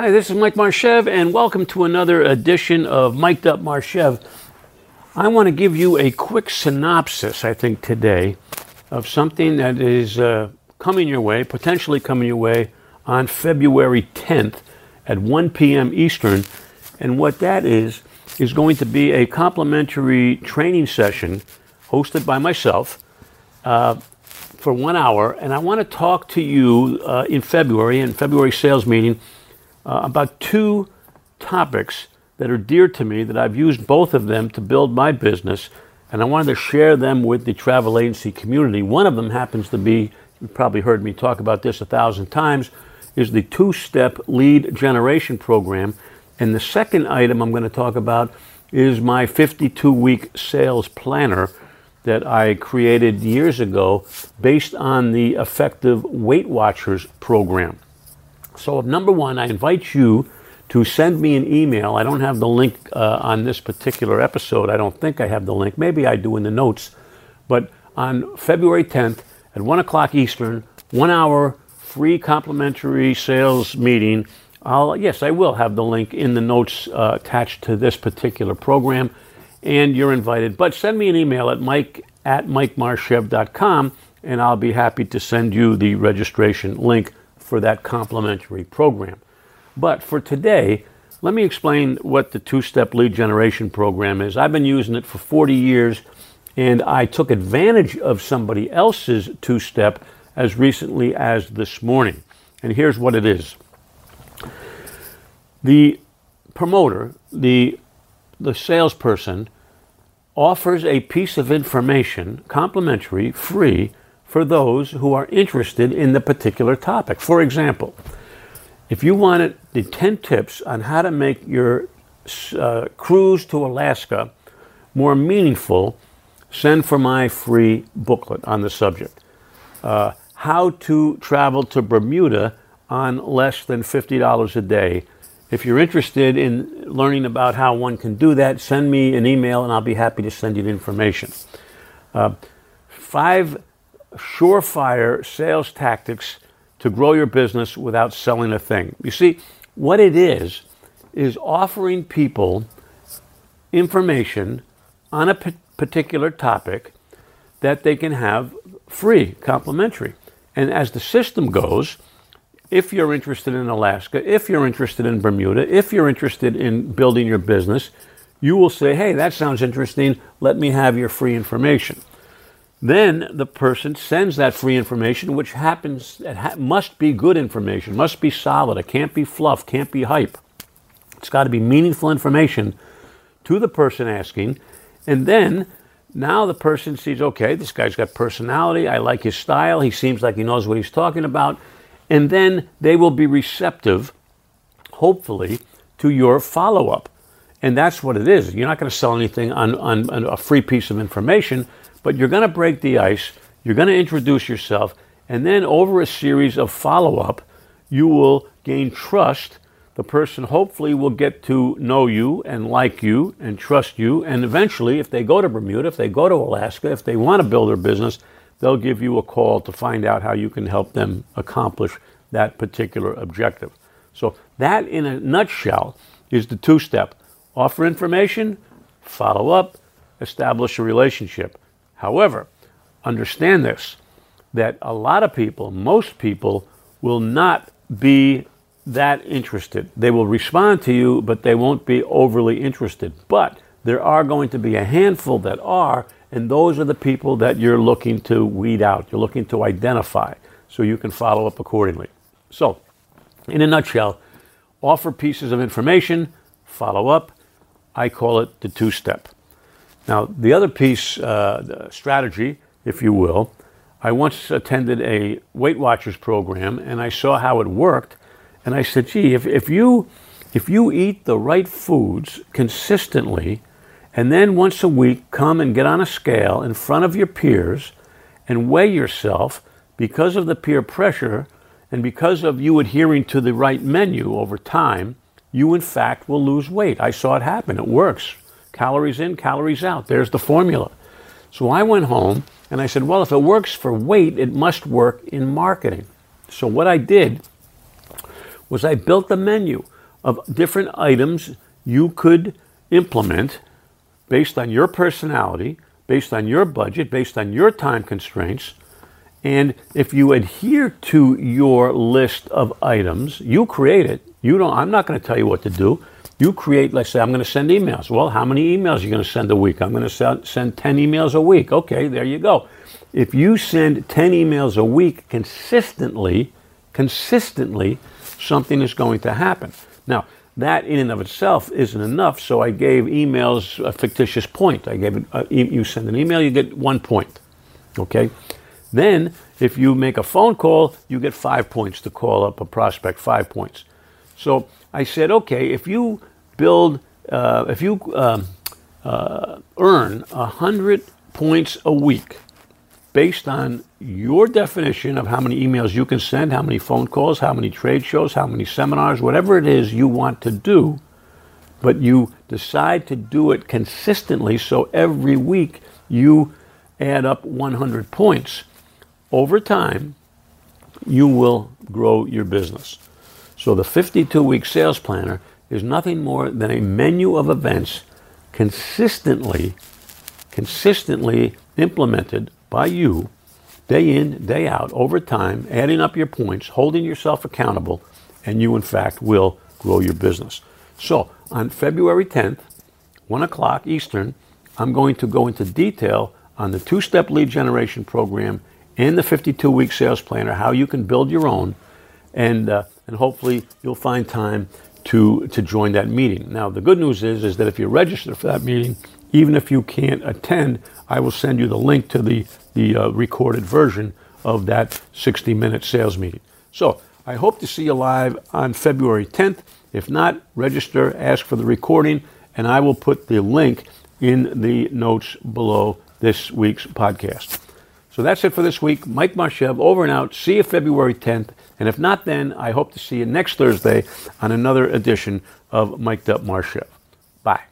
Hi, this is Mike Marchev, and welcome to another edition of Mic'd Up Marchev. I want to give you a quick synopsis, I think, today of something that is uh, coming your way, potentially coming your way on February 10th at 1 p.m. Eastern. And what that is, is going to be a complimentary training session hosted by myself uh, for one hour. And I want to talk to you uh, in February, in February sales meeting uh, about two topics that are dear to me that I've used both of them to build my business, and I wanted to share them with the travel agency community. One of them happens to be, you've probably heard me talk about this a thousand times, is the two step lead generation program. And the second item I'm going to talk about is my 52 week sales planner that I created years ago based on the effective Weight Watchers program. So, number one, I invite you to send me an email. I don't have the link uh, on this particular episode. I don't think I have the link. Maybe I do in the notes. But on February 10th at 1 o'clock Eastern, one hour free complimentary sales meeting. I'll, yes, I will have the link in the notes uh, attached to this particular program, and you're invited. But send me an email at mike at mikemarchev.com, and I'll be happy to send you the registration link for that complimentary program. But for today, let me explain what the two step lead generation program is. I've been using it for 40 years, and I took advantage of somebody else's two step as recently as this morning. And here's what it is the promoter, the, the salesperson, offers a piece of information, complimentary, free, for those who are interested in the particular topic. For example, if you wanted the 10 tips on how to make your uh, cruise to Alaska more meaningful, send for my free booklet on the subject. Uh, how to travel to Bermuda on less than $50 a day. If you're interested in learning about how one can do that, send me an email and I'll be happy to send you the information. Uh, five surefire sales tactics to grow your business without selling a thing. You see, what it is, is offering people information on a p- particular topic that they can have free, complimentary. And as the system goes, if you're interested in Alaska, if you're interested in Bermuda, if you're interested in building your business, you will say, hey, that sounds interesting. Let me have your free information. Then the person sends that free information, which happens, it ha- must be good information, must be solid. It can't be fluff, can't be hype. It's got to be meaningful information to the person asking. And then now the person sees, okay, this guy's got personality. I like his style. He seems like he knows what he's talking about. And then they will be receptive, hopefully, to your follow up. And that's what it is. You're not going to sell anything on, on, on a free piece of information but you're going to break the ice, you're going to introduce yourself, and then over a series of follow up, you will gain trust. The person hopefully will get to know you and like you and trust you. And eventually, if they go to Bermuda, if they go to Alaska, if they want to build their business, they'll give you a call to find out how you can help them accomplish that particular objective. So, that in a nutshell is the two step offer information, follow up, establish a relationship. However, understand this that a lot of people, most people, will not be that interested. They will respond to you, but they won't be overly interested. But there are going to be a handful that are, and those are the people that you're looking to weed out, you're looking to identify, so you can follow up accordingly. So, in a nutshell, offer pieces of information, follow up. I call it the two step. Now, the other piece, uh, strategy, if you will, I once attended a Weight Watchers program and I saw how it worked. And I said, gee, if, if, you, if you eat the right foods consistently, and then once a week come and get on a scale in front of your peers and weigh yourself because of the peer pressure and because of you adhering to the right menu over time, you in fact will lose weight. I saw it happen. It works. Calories in, calories out. There's the formula. So I went home and I said, well, if it works for weight, it must work in marketing. So what I did was I built a menu of different items you could implement based on your personality, based on your budget, based on your time constraints. And if you adhere to your list of items, you create it. You don't I'm not going to tell you what to do. You create, let's say, I'm going to send emails. Well, how many emails are you going to send a week? I'm going to send 10 emails a week. Okay, there you go. If you send 10 emails a week consistently, consistently, something is going to happen. Now, that in and of itself isn't enough, so I gave emails a fictitious point. I gave it, uh, you send an email, you get one point. Okay? Then, if you make a phone call, you get five points to call up a prospect, five points. So I said, okay, if you build, uh, if you um, uh, earn 100 points a week based on your definition of how many emails you can send, how many phone calls, how many trade shows, how many seminars, whatever it is you want to do, but you decide to do it consistently so every week you add up 100 points. Over time, you will grow your business. So the 52 week sales planner is nothing more than a menu of events consistently, consistently implemented by you day in, day out, over time, adding up your points, holding yourself accountable, and you, in fact, will grow your business. So, on February 10th, 1 o'clock Eastern, I'm going to go into detail on the two step lead generation program and the 52 week sales planner, how you can build your own, and, uh, and hopefully you'll find time to, to join that meeting. Now, the good news is, is that if you register for that meeting, even if you can't attend, I will send you the link to the, the uh, recorded version of that 60 minute sales meeting. So I hope to see you live on February 10th. If not, register, ask for the recording, and I will put the link in the notes below this week's podcast. So that's it for this week. Mike Marchev over and out. See you February 10th. And if not then, I hope to see you next Thursday on another edition of Mic'd Up Marchev. Bye.